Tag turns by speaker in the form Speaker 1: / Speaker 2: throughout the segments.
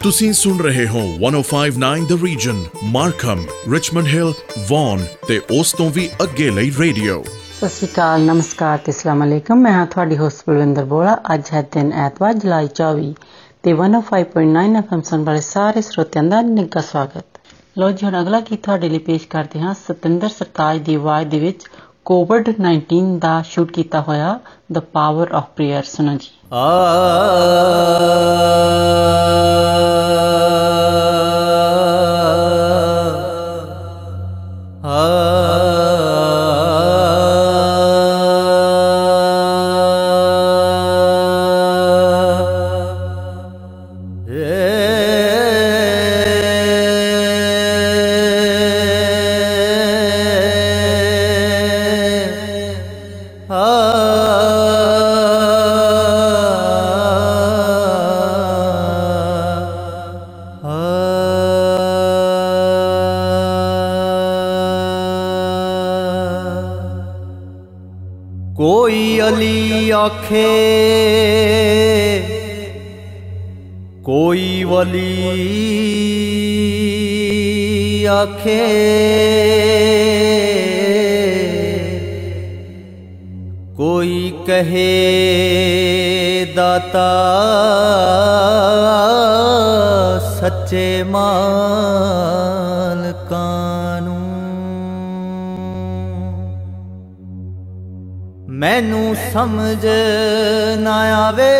Speaker 1: ਤੁਸੀਂ ਸੁਣ ਰਹੇ ਹੋ 1059 the region Markham Richmond Hill Vaughan ਤੇ ਉਸ ਤੋਂ ਵੀ ਅੱਗੇ ਲਈ ਰੇਡੀਓ
Speaker 2: ਸਤਿ ਸ਼੍ਰੀ ਅਕਾਲ ਨਮਸਕਾਰ ਤੇ ਅਸਲਾਮ ਅਲੈਕਮ ਮੈਂ ਹਾਂ ਤੁਹਾਡੀ ਹੋਸਟ ਬਲਵਿੰਦਰ ਬੋਲਾ ਅੱਜ ਹੈ ਦਿਨ ਐਤਵਾਰ ਜੁਲਾਈ 24 ਤੇ 105.9 ਐਫਐਮ ਸੁਣ ਵਾਲੇ ਸਾਰੇ ਸਰੋਤਿਆਂ ਦਾ ਨਿੱਘਾ ਸਵਾਗਤ ਲੋ ਜੀ ਹੁਣ ਅਗਲਾ ਗੀਤ ਤੁਹਾਡੇ ਲਈ ਪੇਸ਼ ਕਰਦੇ ਹਾਂ ਸਤਿੰਦਰ ਸਰਤਾਜ ਦੀ ਆਵਾਜ਼ ਦੇ ਵਿੱਚ ਕੋਵਿਡ-19 ਦਾ ਸ਼ੂਟ ਕੀਤਾ ਹੋਇਆ ਦ ਪਾਵਰ ਆਫ ਪ੍ਰੇਅਰ ਸੁਣੋ ਜੀ।
Speaker 3: ਕੋਈ ਆਖੇ ਕੋਈ ਵਲੀ ਆਖੇ ਕੋਈ ਕਹੇ ਦਾਤਾ ਸੱਚੇ ਮਾਲਕਾਂ ਮੈਨੂੰ ਸਮਝ ਨਾ ਆਵੇ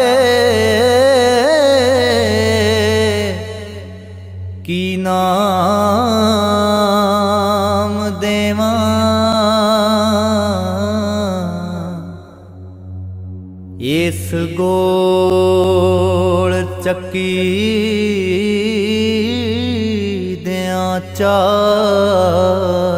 Speaker 3: ਕੀ ਨਾਮ ਦੇਵਾਂ? ਇਸ ਗੋਲ ਚੱਕੀ ਦਿਆਂ ਚਾਲ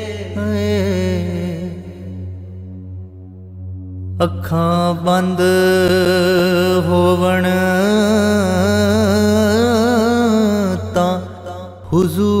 Speaker 3: ਅੱਖਾਂ ਬੰਦ ਹੋਵਣ ਤਾਂ ਹੁਜ਼ੂਰ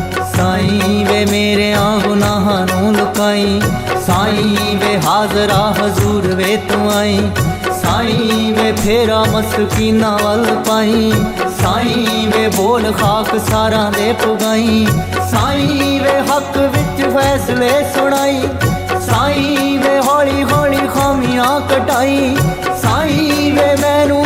Speaker 3: ਸਾਈਂ ਵੇ ਮੇਰਿਆਂ ਗੁਨਾਹਾਂ ਨੂੰ ਲੁਕਾਈ। ਸਾਈਂ ਵੇ ਹਾਜ਼ਰਾ ਹਜ਼ੂਰ ਵੇ ਤੂੰ ਆਈ। ਸਾਈਂ ਵੇ ਫੇਰਾ ਮਸਕੀਨਾ ਵੱਲ ਪਾਈ। ਸਾਈਂ ਵੇ ਬੋਲ ਖਾਕ ਸਾਰਾਂ ਦੇ ਪੁਗਾਈ। ਸਾਈਂ ਵੇ ਹੱਕ ਵਿੱਚ ਫੈਸਲੇ ਸੁਣਾਈ। ਸਾਈਂ ਵੇ ਹੌਲੀ ਹੌਲੀ ਖਾਮੀਆਂ ਕਟਾਈ। ਸਾਈਂ ਵੇ ਮੈਨੂੰ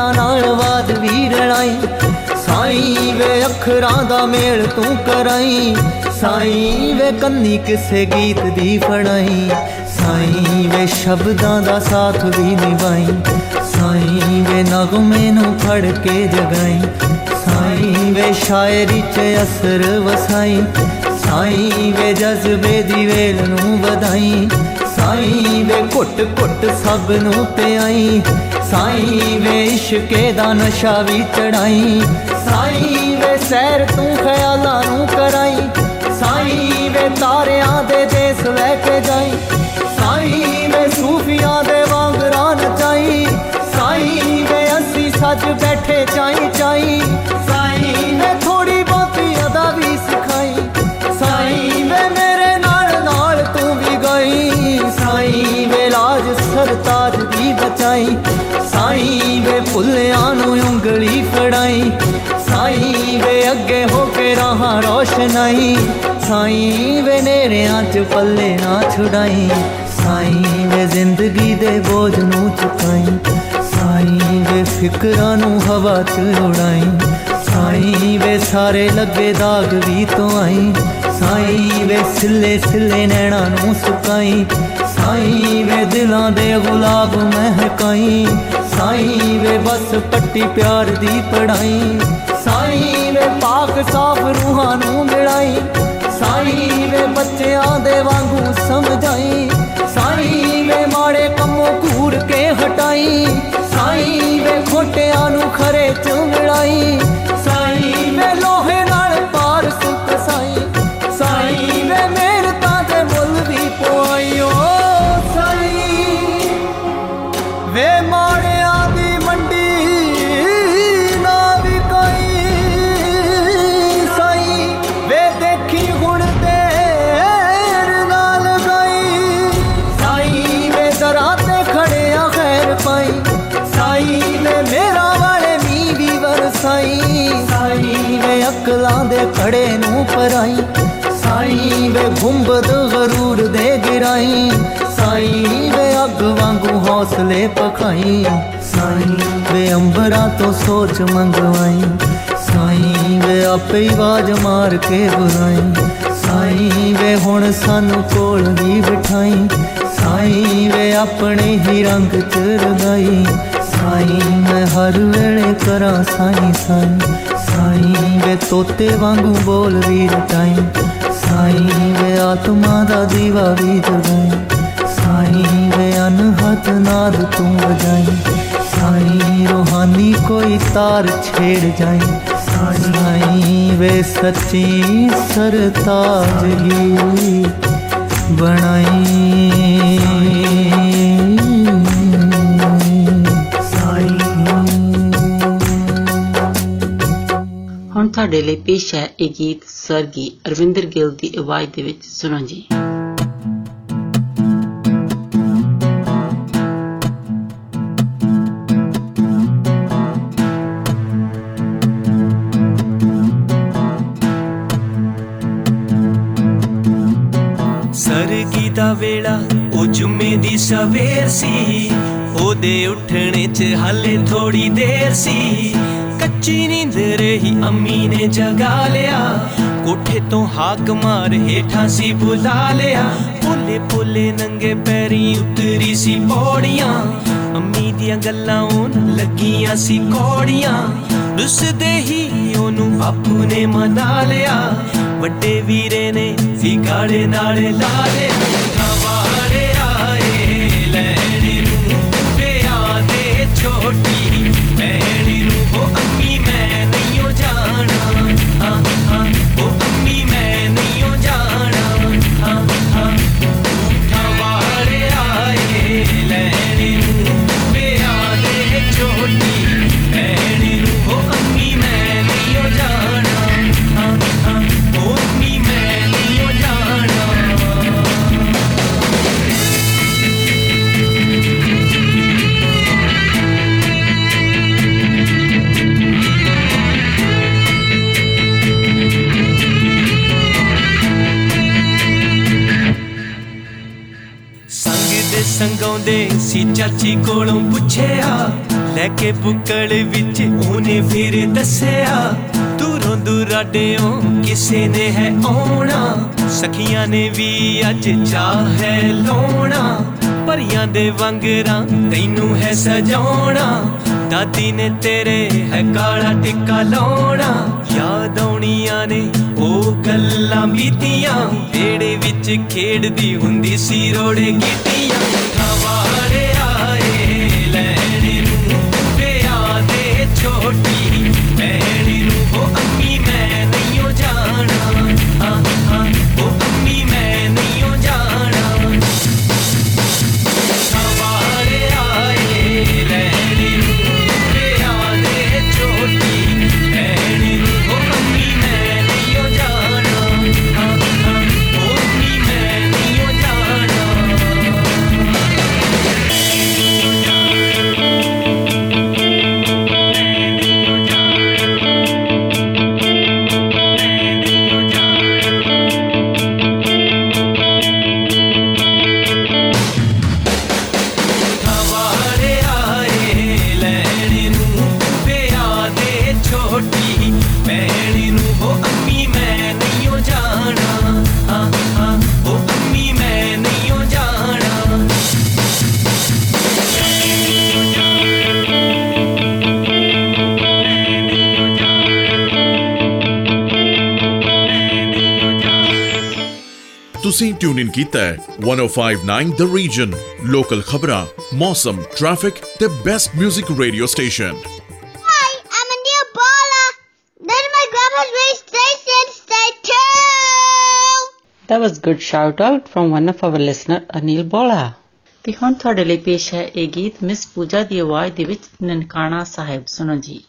Speaker 3: ਇਹਨਾਂ ਨਾਲ ਬਾਦ ਵੀ ਰਣਾਈ ਸਾਈ ਵੇ ਅੱਖਰਾਂ ਦਾ ਮੇਲ ਤੂੰ ਕਰਾਈ। ਸਾਈ ਵੇ ਕੰਨੀ ਕਿਸੇ ਗੀਤ ਦੀ ਫੜਾਈ। ਸਾਈ ਵੇ ਸ਼ਬਦਾਂ ਦਾ ਸਾਥ ਵੀ ਨਿਭਾਈ। ਸਾਈ ਵੇ ਨਗਮੇ ਨੂੰ ਫੜ ਕੇ ਜਗਾਈ। ਸਾਈ ਵੇ ਸ਼ਾਇਰੀ 'ਚ ਅਸਰ ਵਸਾਈ। ਸਾਈ ਵੇ ਜਜ਼ਬੇ ਦੀ ਵੇਲ ਨੂੰ ਵਧਾਈ। ਸਾਈ ਵੇ ਘੁੱਟ ਘੁੱਟ ਸਭ ਨੂੰ ਪਿਆਈ। ਸਾਈ ਵੇ ਇਸ਼ਕੇ ਦਾ ਨਸ਼ਾ ਵੀ ਚੜਾਈ ਸਾਈ ਵੇ ਸੈਰ ਤੂੰ ਖਿਆਲਾਂ ਨੂੰ ਕਰਾਈ। ਸਾਈ ਵੇ ਤਾਰਿਆਂ ਦੇ ਦੇਸ ਲੈ ਕੇ ਜਾਈ। ਸਾਈ ਵੇ ਸੂਫੀਆਂ ਦੇ ਵਾਂਗਰਾਂ ਨਚਾਈ। ਸਾਈ ਵੇ ਅਸੀਂ ਸੱਜ ਬੈਠੇ ਚਾਈ ਭੁੱਲਿਆਂ ਨੂੰ ਉਂਗਲੀ ਫੜਾਈ। ਸਾਈ ਵੇ ਅੱਗੇ ਹੋ ਕੇ ਰਾਹਾਂ ਰੋਸ਼ਨਾਈ ਸਾਈ ਵੇ ਨੇਰਿਆਂ ਚ ਪੱਲੇ ਨਾ ਛੁਡਾਈ। ਸਾਈ ਵੇ ਜ਼ਿੰਦਗੀ ਦੇ ਬੋਝ ਨੂੰ ਚੁਕਾਈ। ਸਾਈ ਵੇ ਫਿਕਰਾਂ ਨੂੰ ਹਵਾ ਚ ਉਡਾਈ। ਸਾਈ ਵੇ ਸਾਰੇ ਲੱਗੇ ਦਾਗ ਵੀ ਤੋਂ ਆਈ ਸਾਈ ਵੇ ਸਿੱਲੇ ਸਿੱਲੇ ਨੈਣਾ ਨੂੰ ਸੁਕਾਈ। ਸਾਈ ਵੇ ਦਿਲਾਂ ਦੇ ਗੁਲਾਬ ਮਹਿਕਾਈ, ਸਾਈ ਵੇ ਬਸ ਪੱਟੀ ਪਿਆਰ ਦੀ ਪੜਾਈ ਸਾਈ ਵੇ ਪਾਕ ਸਾਫ਼ ਰੂਹਾਂ ਨੂੰ ਮਿਲਾਈ, ਸਾਈ ਵੇ ਬੱਚਿਆਂ ਦੇ ਵਾਂਗੂ ਸਮਝਾਈ, ਸਾਈ ਵੇ ਮਾੜੇ ਕੰਮੋਂ ਘੂਰ ਕੇ ਹਟਾਈ, ਸਾਈ ਵੇ ਖੋਟਿਆਂ ਨੂੰ ਖਰੇ ਚ ਮਿਲਾਈ ਹੌਸਲੇ ਪਖਾਈ ਸਾਈ ਵੇ ਅੰਬਰਾਂ ਤੋਂ ਸੋਚ ਮੰਗਵਾਈ। ਸਾਈ ਵੇ ਆਪੇ ਹੀ ਆਵਾਜ਼ ਮਾਰ ਕੇ ਬੁਲਾਈ। ਸਾਈ ਵੇ ਹੁਣ ਸਾਨੂੰ ਕੋਲ ਵੀ ਬਿਠਾਈ। ਸਾਈ ਵੇ ਆਪਣੇ ਹੀ ਰੰਗ ਚ ਰਗਾਈ। ਸਾਈ ਮੈਂ ਹਰ ਵੇਲੇ ਕਰਾਂ ਸਾਈ ਸਾਈ। ਸਾਈ ਵੇ ਤੋਤੇ ਵਾਂਗੂ ਬੋਲ ਵੀ ਰਟਾਈ। ਸਾਈ ਵੇ ਆਤਮਾ ਦਾ ਦੀਵਾ ਵੀ ਜਗਾਈ। ਸਾਈ ਵੇ ਅਨਹਦ ਨਾਦ ਤੂੰ ਵਜਾਈ। ਸਾਈ ਰੋਹਾਨੀ ਕੋਈ ਤਾਰ ਛੇੜ ਜਾਈ। ਸਾਈ ਵੇ ਸੱਚੀ ਸਰਤਾਜ ਹੀ
Speaker 2: ਹੁਣ ਤੁਹਾਡੇ ਲਈ ਪੇਸ਼ ਹੈ ਇਹ ਗੀਤ ਸਰਗੀ ਅਰਵਿੰਦਰ ਗਿੱਲ ਦੀ ਆਵਾਜ਼ ਦੇ ਵਿੱਚ, ਸੁਣੋ ਜੀ।
Speaker 4: ਦਾ ਵੇਲਾ, ਉਹ ਜੁਮੇ ਦੀ ਸਵੇਰ ਸੀ। ਉਹਦੇ ਉੱਠਣੇ 'ਚ ਹਾਲੇ ਥੋੜੀ ਦੇਰ ਸੀ। ਕੱਚੀ ਨੀਂਦ ਰਹੀ, ਅੰਮੀ ਨੇ ਜਗਾ ਲਿਆ। ਕੋਠੇ ਤੋਂ ਹਾਕ ਮਾਰ ਹੇਠਾਂ ਸੀ ਬੁਲਾ ਲਿਆ। ਭੋਲੇ ਭੋਲੇ ਨੰਗੇ ਪੈਰੀ ਉਤਰੀ ਸੀ ਪੌੜੀਆਂ। ਅੰਮੀ ਦੀਆਂ ਗੱਲਾਂ ਉਹਨ ਲੱਗੀਆਂ ਸੀ ਕੋੜੀਆਂ। ਰੁੱਸਦੇ ਹੀ ਉਹਨੂੰ ਬਾਪੂ ਨੇ ਮਨਾ ਲਿਆ। ਵੱਡੇ ਵੀਰੇ ਨੇ ਵੀ ਗਾੜੇ ਨਾਲ ਲਾ ਲਿਆ। of ਸੰਗਾਉਂਦੇ ਸੀ, ਚਾਚੀ ਕੋਲੋਂ ਪੁੱਛਿਆ। ਲੈ ਕੇ ਬੁੱਕਲ ਵਿੱਚ ਉਹਨੇ ਫਿਰ ਦੱਸਿਆ, ਦੂਰੋਂ ਦੁਰਾਡਿਓਂ ਕਿਸੇ ਨੇ ਹੈ ਆਉਣਾ। ਸਖੀਆਂ ਨੇ ਵੀ ਅੱਜ ਚਾਹ ਹੈ ਲਾਉਣਾ। ਪਰੀਆਂ ਦੇ ਵਾਂਗਰਾਂ ਤੈਨੂੰ ਹੈ ਸਜਾਉਣਾ। ਦਾਦੀ ਨੇ ਤੇਰੇ ਹੈ ਕਾਲਾ ਟਿੱਕਾ ਲਾਉਣਾ। ਯਾਦ ਆਉਣੀਆਂ ਨੇ ਉਹ ਗੱਲਾਂ ਬੀਤੀਆਂ। ਵੇੜੇ ਵਿੱਚ ਖੇਡਦੀ ਹੁੰਦੀ ਸੀ ਰੋੜੇ ਗੀਟੀਆਂ।
Speaker 1: ਟਿਊਨ ਇਨ ਕੀਤਾ ਹੈ 1059 ਦ ਰੀਜਨ ਲੋਕਲ ਖਬਰਾਂ ਮੌਸਮ ਟ੍ਰੈਫਿਕ ਤੇ best 뮤직 radio station
Speaker 5: Hi, I'm a new baller. Then my grandma's radio station, stay tuned.
Speaker 2: That was good shout out from one of our listener Anil ਬੋਲਾ ਤੇ ਹੁਣ ਤੁਹਾਡੇ ਲਈ ਪੇਸ਼ ਹੈ ਇਹ ਗੀਤ ਮਿਸ ਪੂਜਾ ਦੀ ਆਵਾਜ਼ ਦੇ ਵਿੱਚ ਨਨਕਾਣਾ ਸਾਹਿਬ ਸੁਣੋ ਜੀ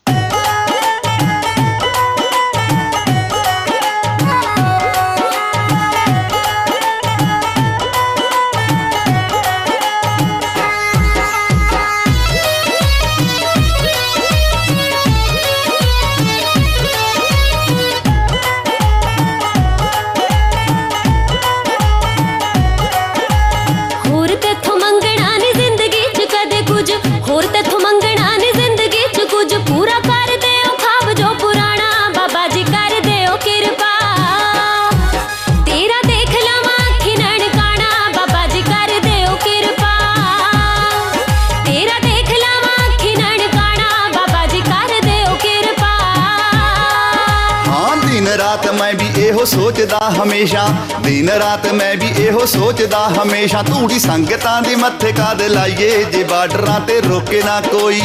Speaker 6: ਹਮੇਸ਼ਾ। ਦਿਨ ਰਾਤ ਮੈਂ ਵੀ ਇਹੋ ਸੋਚਦਾ, ਹਮੇਸ਼ਾ ਧੂੜੀ ਸੰਗਤਾਂ ਦੀ ਮੱਥੇ ਕਾਦ ਲਾਈਏ, ਜੇ ਬਾਰਡਰਾਂ ਤੇ ਰੋਕੇ ਨਾ ਕੋਈ।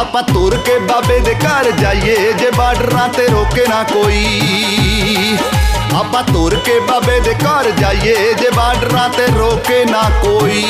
Speaker 6: ਆਪਾਂ ਤੁਰ ਕੇ ਬਾਬੇ ਦੇ ਘਰ ਜਾਈਏ, ਜੇ ਬਾਰਡਰਾਂ ਤੇ ਰੋਕੇ ਨਾ ਕੋਈ। ਆਪਾਂ ਤੁਰ ਕੇ ਬਾਬੇ ਦੇ ਘਰ ਜਾਈਏ, ਜੇ ਬਾਰਡਰਾਂ ਤੇ ਰੋਕੇ ਨਾ ਕੋਈ।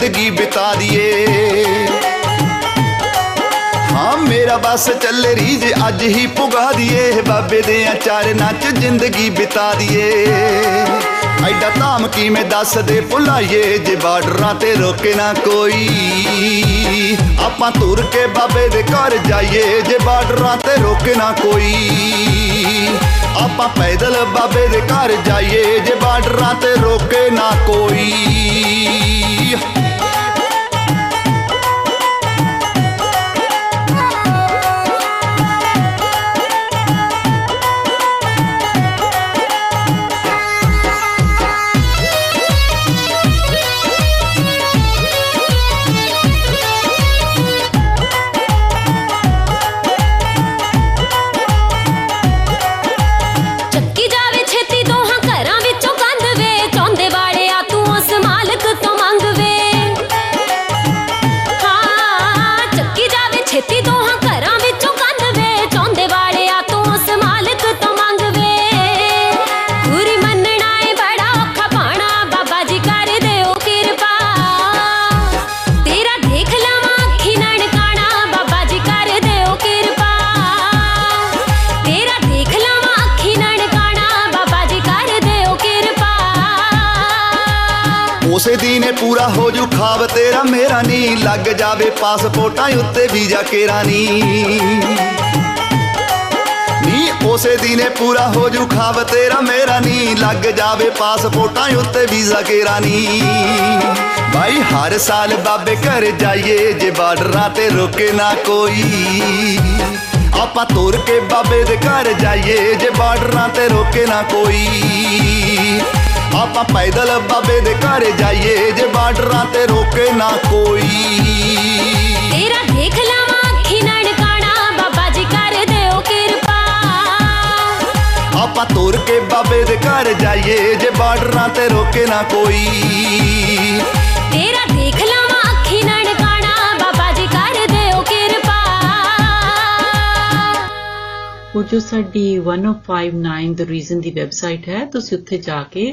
Speaker 6: ਜ਼ਿੰਦਗੀ ਬਿਤਾ ਦੀਏ। ਹਾਂ, ਮੇਰਾ ਬਸ ਚੱਲੇ ਰੀਜ ਅੱਜ ਹੀ ਪੁਗਾ ਦੀਏ। ਬਾਬੇ ਦੇ ਆਚਾਰ ਚ ਜ਼ਿੰਦਗੀ ਬਿਤਾ ਦੀਏ। ਐਡਾ ਧਾਮ ਕਿਵੇਂ ਦੱਸ ਦੇ ਭੁਲਾਈਏ, ਜੇ ਬਾਰਡਰਾਂ ਤੇ ਰੋਕੇ ਨਾ ਕੋਈ। ਆਪਾਂ ਤੁਰ ਕੇ ਬਾਬੇ ਦੇ ਘਰ ਜਾਈਏ, ਜੇ ਬਾਰਡਰਾਂ ਤੇ ਰੋਕੇ ਨਾ ਕੋਈ। ਆਪਾਂ ਪੈਦਲ ਬਾਬੇ ਦੇ ਘਰ ਜਾਈਏ, ਜੇ ਬਾਰਡਰਾਂ ਤੇ ਰੋਕੇ ਨਾ ਕੋਈ। ਜਾਵੇ ਪਾਸਪੋਰਟਾਂ ਉੱਤੇ ਵੀਜ਼ਾ ਕੇਰਾ ਨੀ। ਨੀ ਉਸੇ ਦਿਨੇ ਪੂਰਾ ਹੋ ਜੂ ਖਾਬ ਤੇਰਾ ਮੇਰਾ ਨੀ। ਲੱਗ ਜਾਵੇ ਪਾਸਪੋਰਟਾਂ ਉੱਤੇ ਵੀਜ਼ਾ ਕੇਰਾ ਨੀ। ਭਾਈ ਹਰ ਸਾਲ ਬਾਬੇ ਘਰ ਜਾਈਏ, ਜੇ ਬਾਰਡਰਾਂ ਤੇ ਰੋਕੇ ਨਾ ਕੋਈ। ਆਪਾਂ ਤੁਰ ਕੇ ਬਾਬੇ ਦੇ ਘਰ ਜਾਈਏ, ਜੇ ਬਾਰਡਰਾਂ ਤੇ ਰੋਕੇ ਨਾ ਕੋਈ। ਆਪਾਂ ਪੈਦਲ ਬਾਬੇ ਦੇ ਘਰ ਜਾਈਏ ਜੇ ਬਾਰਡਰਾਂ ਤੇ ਰੋਕੇ ਨਾ ਕੋਈ।
Speaker 7: ਤੇਰਾ ਦੇਖ ਲਵਾਂ ਅੱਖੀ ਨਨਕਾਣਾ ਬਾਬਾ ਜੀ ਕਰ ਦਿਓ ਕਿਰਪਾ।
Speaker 6: ਆਪਾਂ ਤੁਰ ਕੇ ਬਾਬੇ ਦੇ ਘਰ ਜਾਈਏ ਜੇ ਬਾਰਡਰਾਂ ਤੇ ਰੋਕੇ ਨਾ ਕੋਈ।
Speaker 7: ਤੇਰਾ ਦੇਖ ਲਵਾਂ ਅੱਖੀ ਨਨਕਾਣਾ ਬਾਬਾ ਜੀ ਕਰ ਦਿਓ ਕਿਰਪਾ।
Speaker 2: ਉਹ ਜੋ ਸਾਡੀ 1059 ਦ ਰੀਜ਼ਨ ਦੀ ਵੈਬਸਾਈਟ ਹੈ ਤੁਸੀਂ ਉੱਥੇ ਜਾ ਕੇ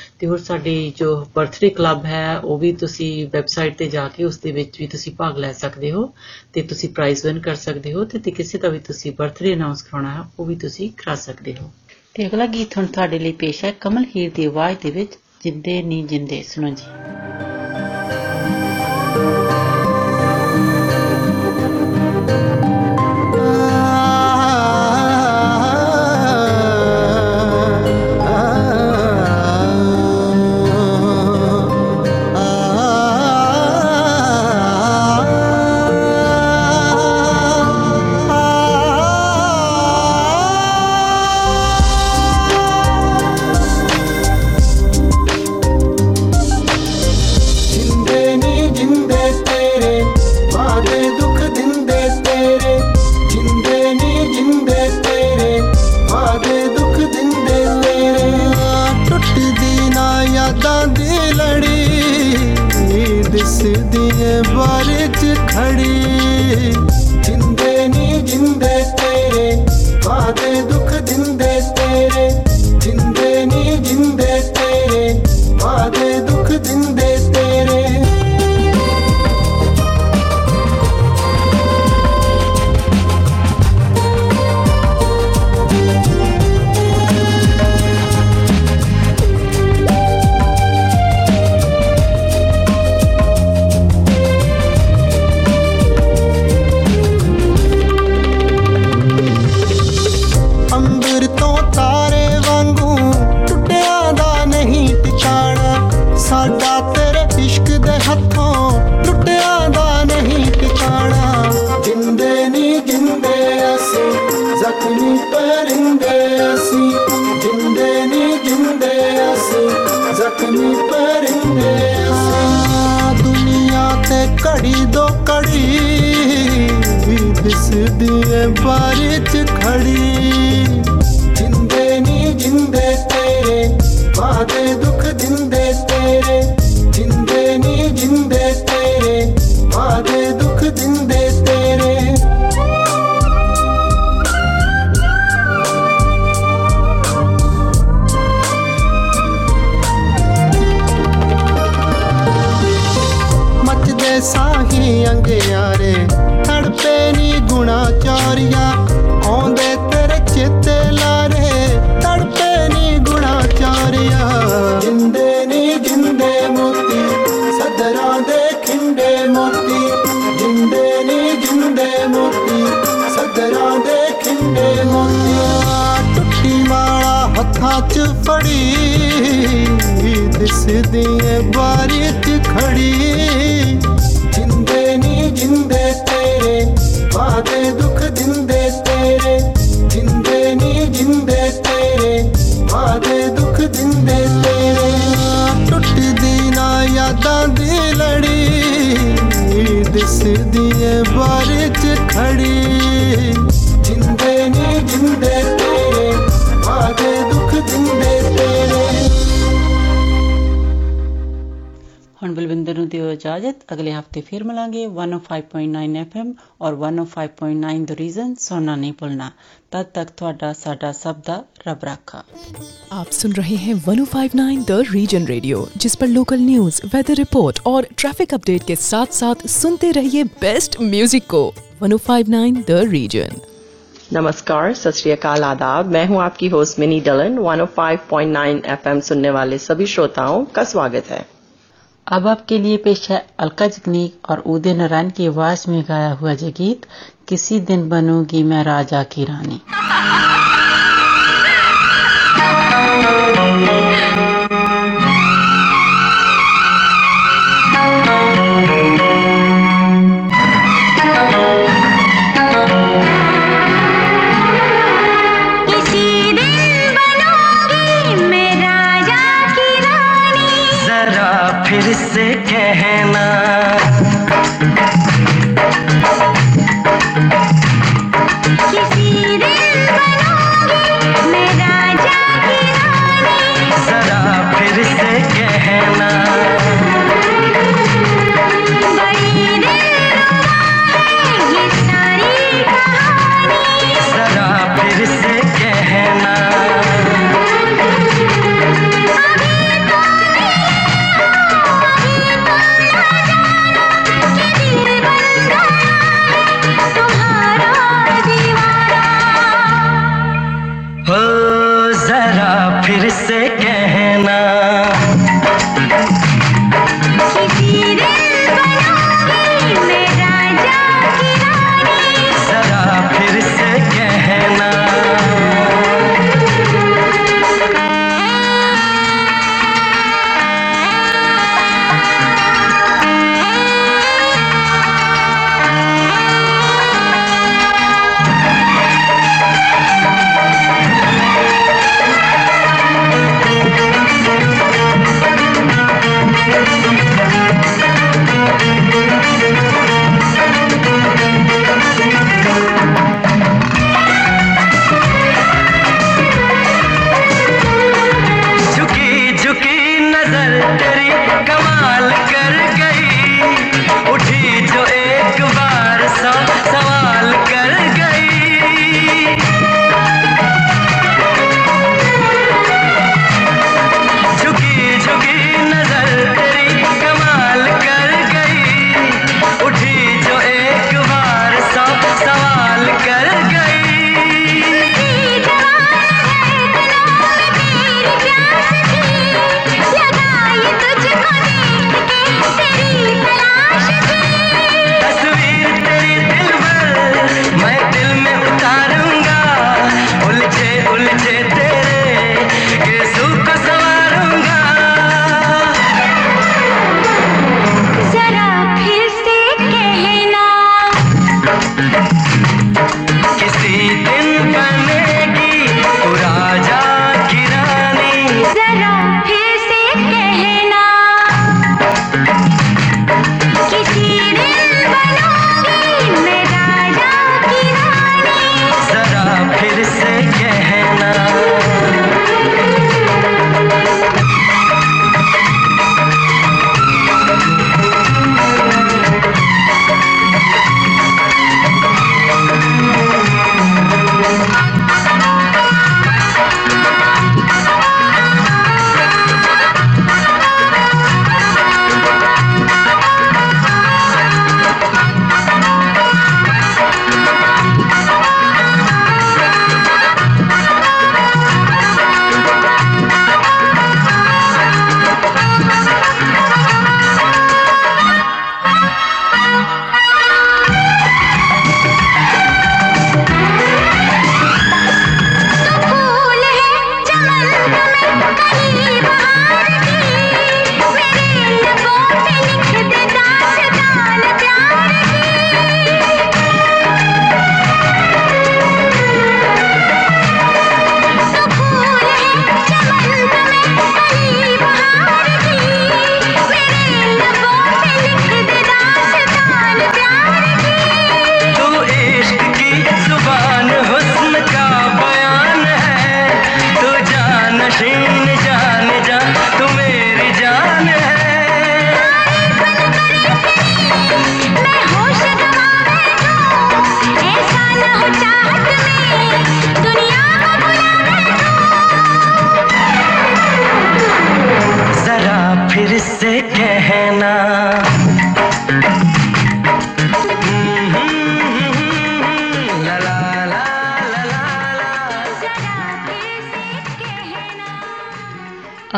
Speaker 2: ਤੇ ਹੋਰ ਸਾਡੀ ਜੋ ਬਰਥਡੇ ਕਲੱਬ ਹੈ, ਉਹ ਵੀ ਤੁਸੀਂ ਵੈਬਸਾਈਟ ਤੇ ਜਾ ਕੇ ਉਸ ਦੇ ਵਿੱਚ ਵੀ ਤੁਸੀਂ ਭਾਗ ਲੈ ਸਕਦੇ ਹੋ ਤੇ ਤੁਸੀਂ ਪ੍ਰਾਈਜ਼ ਵਿਨ ਕਰ ਸਕਦੇ ਹੋ ਤੇ ਤੇ ਕਿਸੇ ਦਾ ਵੀ ਤੁਸੀਂ ਬਰਥਡੇ ਅਨਾਉਂਸ ਕਰਾਉਣਾ ਹੈ, ਉਹ ਵੀ ਤੁਸੀਂ ਕਰਾ ਸਕਦੇ ਹੋ। ਤੇ ਅਗਲਾ ਗੀਤ ਹੁਣ ਤੁਹਾਡੇ ਲਈ ਪੇਸ਼ ਹੈ ਕਮਲ ਹੀਰ ਦੀ ਆਵਾਜ਼ ਦੇ ਵਿੱਚ, ਜਿੰਦੇ ਨੀ ਜਿੰਦੇ, ਸੁਣੋ ਜੀ।
Speaker 8: ਦਿਸਦੀ ਬਾਰੇ ਚ ਖੜੀ। ਜਿੰਦੇ ਨੀ ਜਿੰਦੇ ਤੇਰੇ ਵਾਦੇ ਦੁੱਖ ਦਿੰਦੇ ਤੇਰੇ। 'ਚ ਫੜੀ ਦਿਸਦੀ ਏ ਬਾਰੀ 'ਚ ਖੜੀ। ਜਿੰਦੇ ਨੀ ਜਿੰਦੇ ਤੇਰੇ, ਵਾਦੇ ਦੁੱਖ ਦਿੰਦੇ ਤੇਰੇ। ਜਿੰਦੇ ਨੀ ਜਿੰਦੇ ਤੇਰੇ, ਵਾਦੇ ਦੁੱਖ ਦਿੰਦੇ ਤੇਰੇ। ਟੁੱਟਦੀ ਨਾ ਯਾਦਾਂ ਦੀ ਲੜੀ, ਦਿਸਦੀ ਏ ਬਾਰੀ 'ਚ ਖੜੀ। ਦਿੰਦੇ ਤੇਰੇ
Speaker 2: ਹੁਣ ਬਲਵਿੰਦਰ ਨੂੰ ਦਿਓ ਦਿਓ ਇਜਾਜ਼ਤ ਅਗਲੇ ਹਫਤੇ ਫਿਰ ਮਿਲਾਂਗੇ 105.9 FM ਔਰ 105.9 ਦ ਰੀਜ਼ਨ ਸੁਣਨਾ ਨਹੀਂ ਭੁੱਲਣਾ ਤਦ ਤੱਕ ਤੁਹਾਡਾ ਸਾਡਾ ਸਭ ਦਾ ਰੱਬ ਰਾਖਾ
Speaker 9: आप सुन रहे हैं 1059 द रीजन रेडियो जिस पर लोकल न्यूज वेदर रिपोर्ट और ट्रैफिक अपडेट के साथ साथ सुनते रहिए बेस्ट म्यूजिक को 1059 द रीजन
Speaker 10: नमस्कार सत श्री अकाल आदाब मैं हूं आपकी होस्ट मिनी डलन 105.9 एफएम सुनने वाले सभी श्रोताओं का स्वागत है
Speaker 2: अब आपके लिए पेश है अलका जगनीक और उदय नारायण की आवाज़ में गाया हुआ ये गीत, किसी दिन बनूँगी मैं राजा की रानी।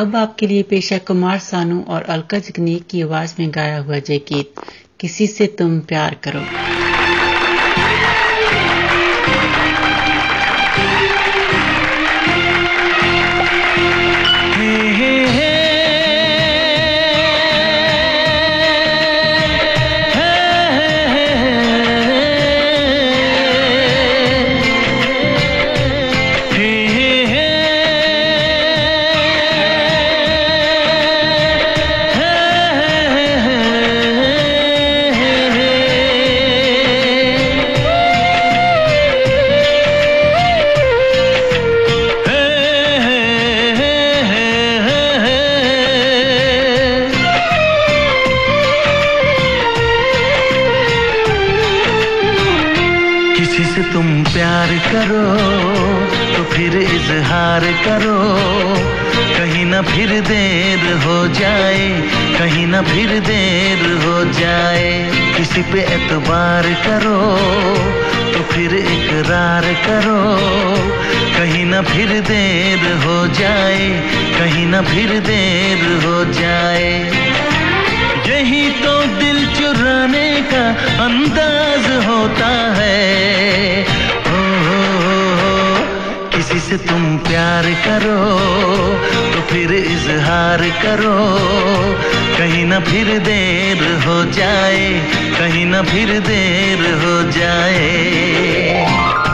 Speaker 2: अब आपके लिए पेश है कुमार सानू और अलका जगनीक की आवाज में गाया हुआ जय गीत किसी से तुम प्यार करो
Speaker 11: इजहार करो। कहीं ना फिर देर हो जाए, कहीं ना फिर देर हो जाए। किसी पे एतबार करो तो फिर इकरार करो। कहीं ना फिर देर हो जाए, कहीं ना फिर देर हो जाए। यही तो दिल चुराने का अंदाज होता है हो। किसी से तुम प्यार करो तो फिर इजहार करो कहीं ना फिर देर हो जाए कहीं ना फिर देर हो जाए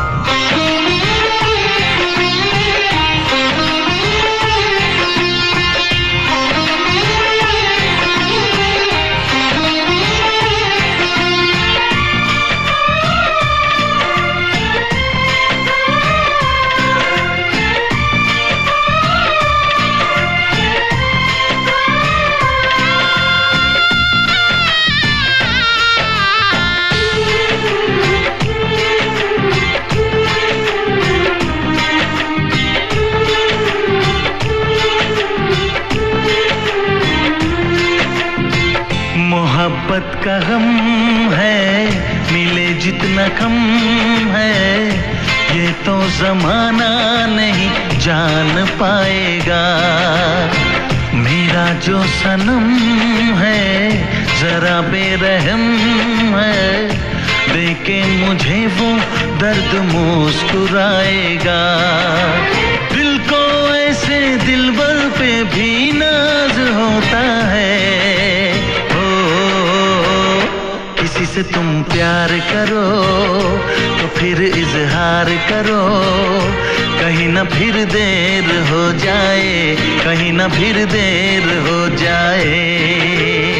Speaker 11: जमाना नहीं जान पाएगा। मेरा जो सनम है, जरा बेरहम है। देखे मुझे वो दर्द मुस्कुराएगा। दिल को ऐसे दिलबर पे भी नाज होता है। किसी से तुम प्यार करो फिर इजहार करो कहीं ना फिर देर हो जाए कहीं ना फिर देर हो जाए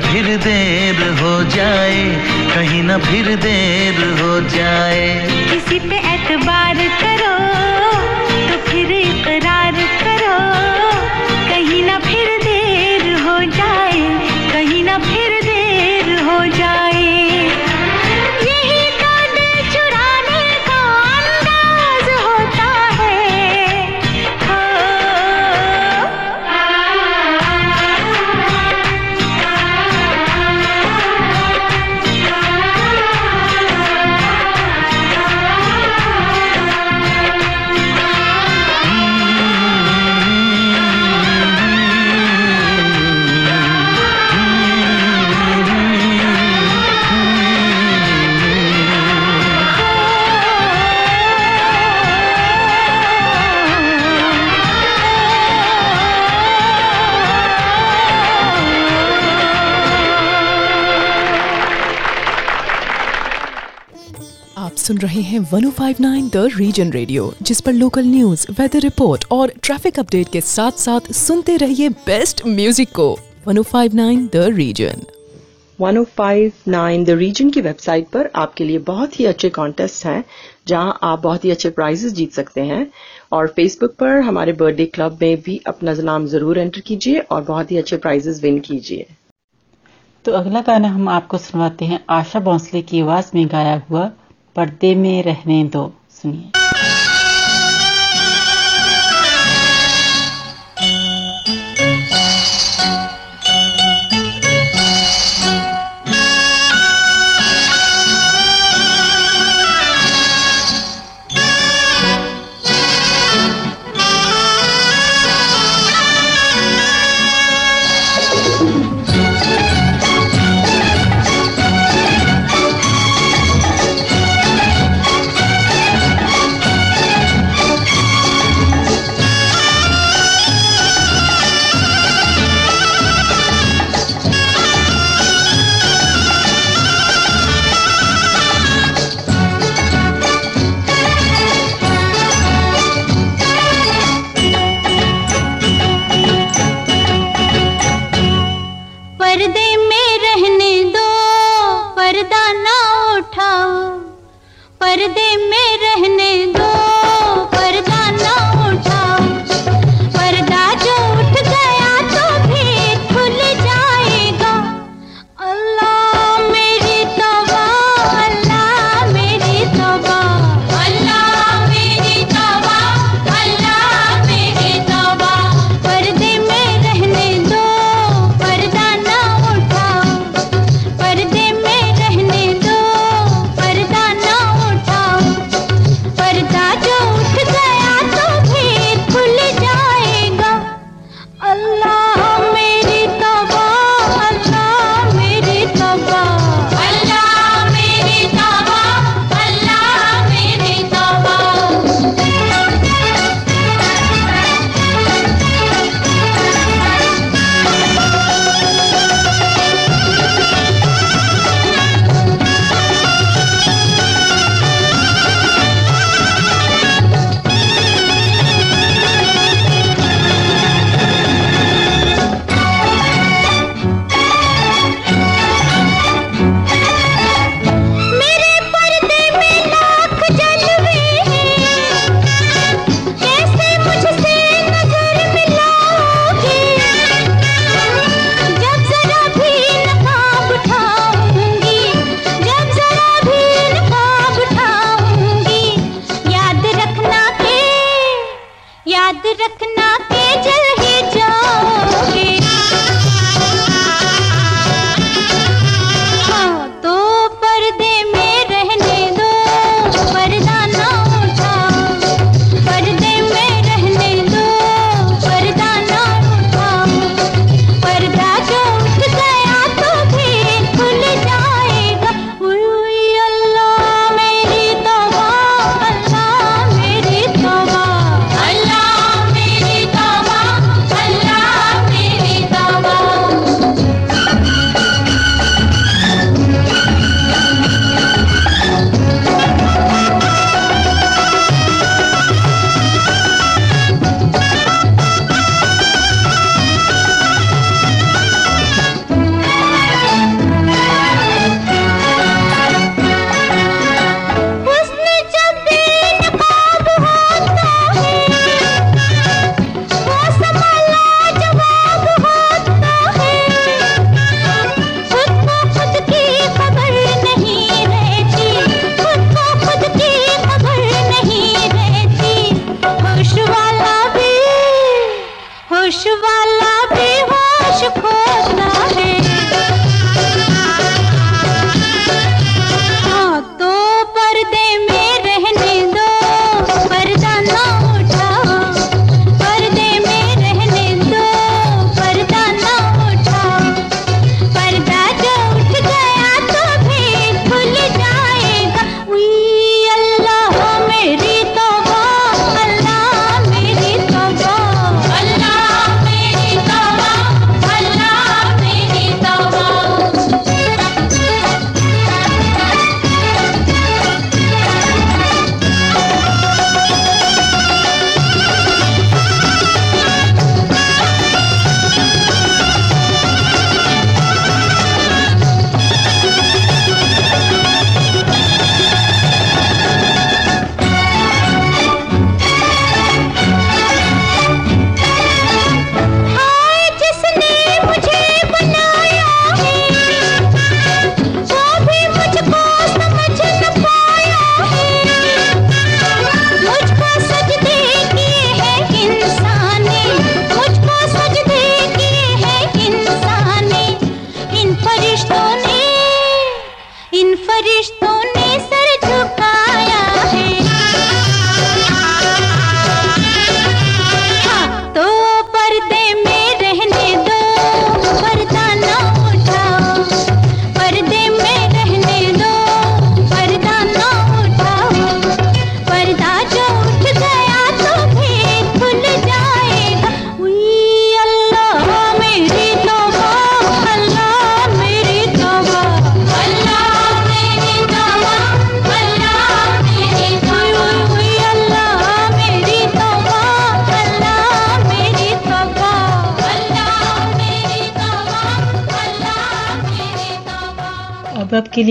Speaker 11: फिर देर हो जाए कहीं ना फिर देर हो जाए
Speaker 9: सुन रहे हैं 1059 द रीजन रेडियो जिस पर लोकल न्यूज़ वेदर रिपोर्ट और ट्रैफ़िक अपडेट के साथ साथ सुनते रहिए बेस्ट म्यूज़िक को। 1059 द रीजन
Speaker 10: 1059 द रीजन की वेबसाइट पर आपके लिए बहुत ही अच्छे कॉन्टेस्ट हैं जहाँ आप बहुत ही अच्छे प्राइजेस जीत सकते हैं। और फेसबुक पर हमारे बर्थडे क्लब में भी अपना नाम ज़रूर एंटर कीजिए और बहुत ही अच्छे प्राइजेस विन कीजिए।
Speaker 2: तो अगला गाना हम आपको सुनवाते हैं। आशा भोंसले की आवाज़ में गाया हुआ पर्दे में रहने दो सुनिए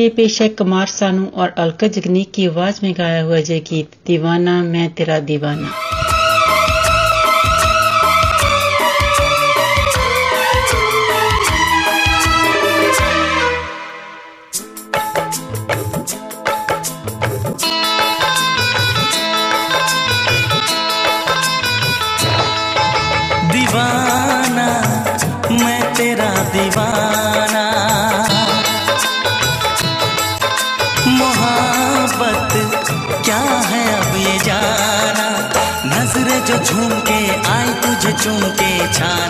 Speaker 12: लिए पेश है कुमार सानू और अलका जगनी की आवाज में गाया हुआ जय गीत दीवाना मैं तेरा दीवाना
Speaker 10: time.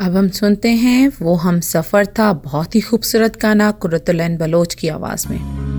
Speaker 13: अब हम सुनते हैं वो हम सफ़र था बहुत ही खूबसूरत गाना कुरतुलैन बलोच की आवाज़ में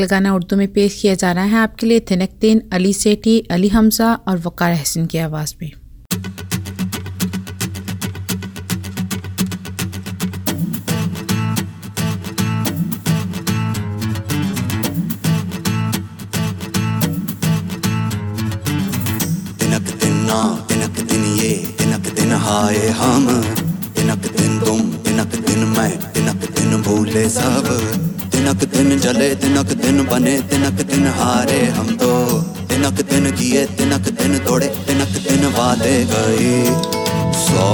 Speaker 13: अगला गाना उर्दू में पेश किया जा रहा है आपके लिए थिनकतीन अली सेठी अली हमजा और वकार हसन की आवाज़ में
Speaker 14: हारे हम तो तिनक दिन किए तिनक दिन तोड़े तिनक दिन वादे गए सौ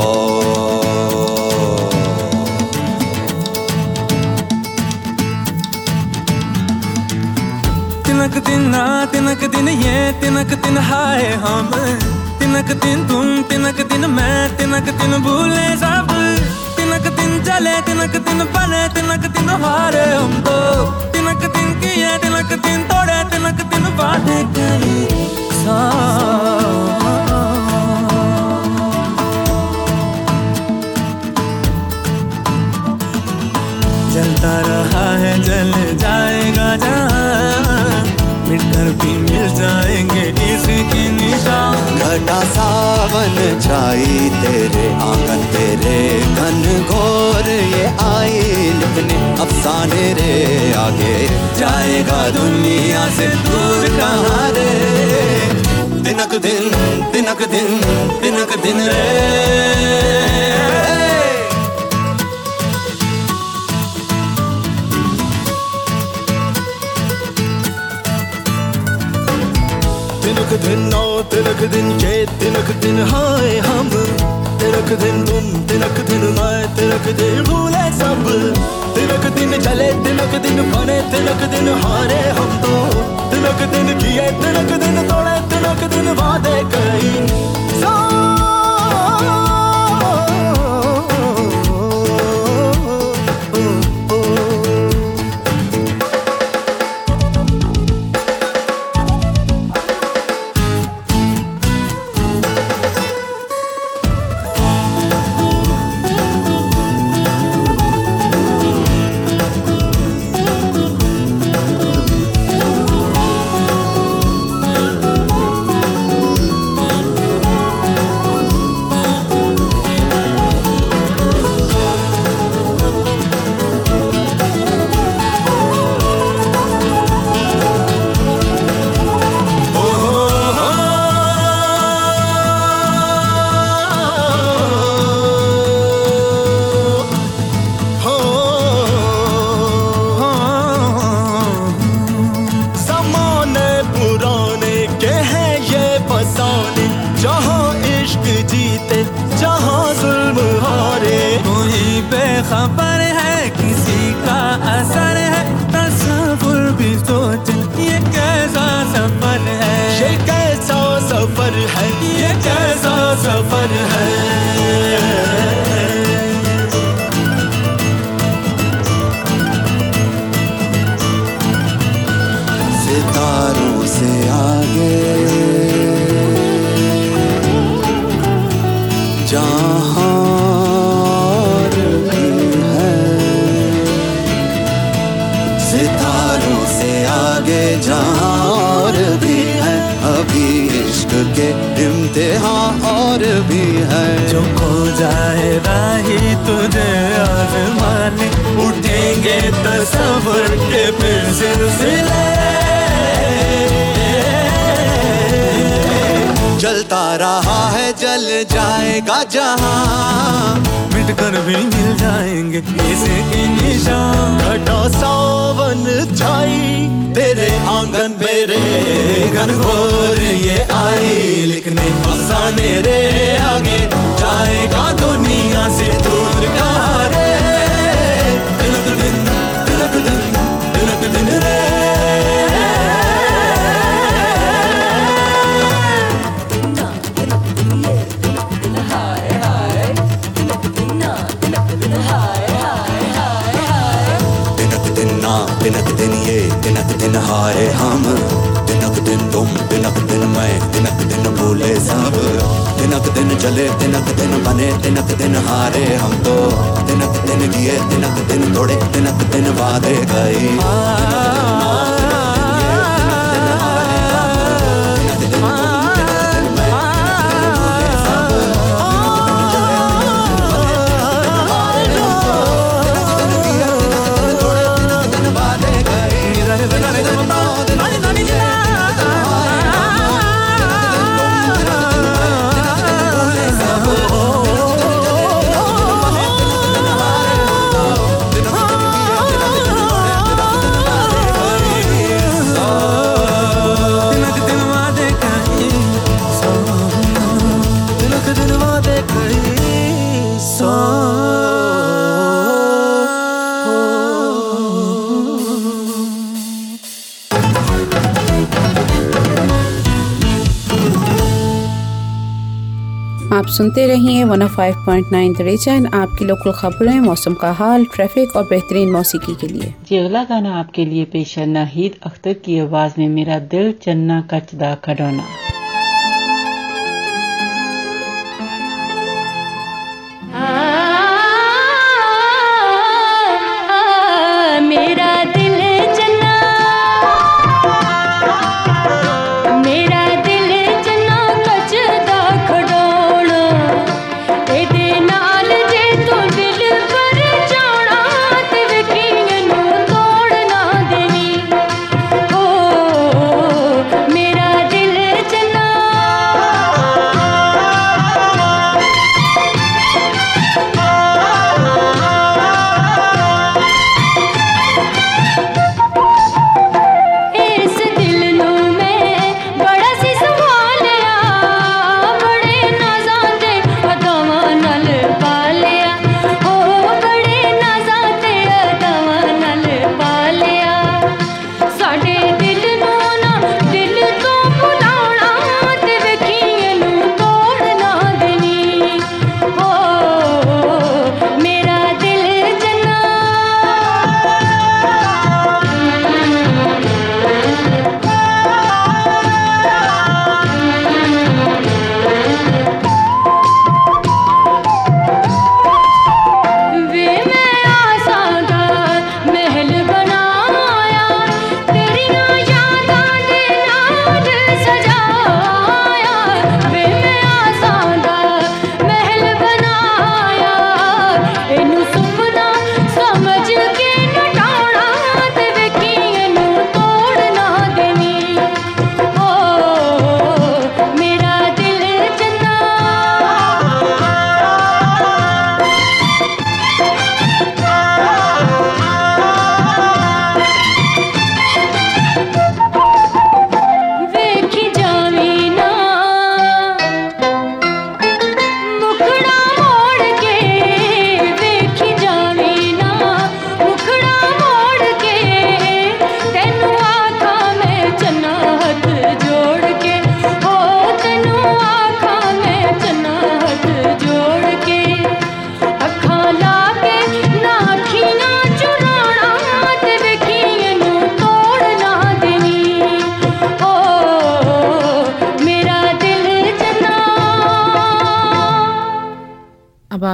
Speaker 4: तिनक दिन ना तिनक दिन ये तिनक दिन हाय हम तिनक दिन तुम तिनक दिन मैं तिनक दिन भूले सब तिनक दिन चले तिनक दिन बने तिनक दिन हारे हम तो तिनक दिन किए तिनक दिन तोड़े तिलक दिन बाटे सा जलता रहा है जल जाएगा जहाँ मिटकर भी मिल जाएँगे इसकी निशान।
Speaker 14: घटा सावन छाई तेरे आँगन तेरे घन घोर ये आई। लिखने अफसाने रे आगे।
Speaker 4: जाएगा दुनिया से दूर कहाँ रे?
Speaker 14: तिनक दिन तिनक दिन तिनक दिन रे।
Speaker 15: तिनक दिन नौ तिनक दिन ये तिनक दिन हाय हम तिनक दिन तुम तिनक दिन मैं तिनक दिन भूले सब तिनक दिन चले तिनक दिन बने तिनक दिन हारे हम तो तिनक दिन किए तिनक दिन तोड़े तिनक दिन वादे कई
Speaker 14: दिन हारे हम तिनक दिन तुम तिनक दिन मैं तिनक दिन भूले सब तिनक दिन चले तिनक दिन बने तिनक दिन हारे हम तो तिनक दिन किए तिनक दिन तोड़े तिनक दिन वादे गए
Speaker 13: सुनते रहिए 105.9 द रीजन आपकी लोकल खबरें, मौसम का हाल ट्रैफ़िक और बेहतरीन मौसीकी के लिए।
Speaker 16: जी, अगला गाना आपके लिए पेश है, नाहिद अख्तर की आवाज़ में मेरा दिल चन्ना कचदा खडौना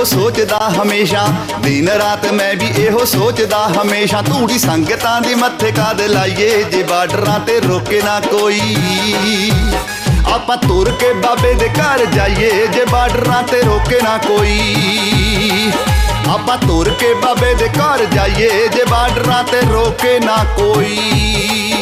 Speaker 6: ਇਹੋ ਸੋਚਦਾ ਹਮੇਸ਼ਾ। ਦਿਨ ਰਾਤ ਮੈਂ ਵੀ ਇਹੋ ਸੋਚਦਾ ਹਮੇਸ਼ਾ। ਧੂੜੀ ਸੰਗਤਾਂ ਦੀ ਮੱਥੇ ਕਾਦ ਲਾਈਏ, ਜੇ ਬਾਰਡਰਾਂ ਤੇ ਰੋਕੇ ਨਾ ਕੋਈ। ਆਪਾਂ ਤੁਰ ਕੇ ਬਾਬੇ ਦੇ ਘਰ ਜਾਈਏ, ਜੇ ਬਾਰਡਰਾਂ ਤੇ ਰੋਕੇ ਨਾ ਕੋਈ। ਆਪਾਂ ਤੁਰ ਕੇ ਬਾਬੇ ਦੇ ਘਰ ਜਾਈਏ, ਜੇ ਬਾਰਡਰਾਂ ਤੇ ਰੋਕੇ ਨਾ ਕੋਈ।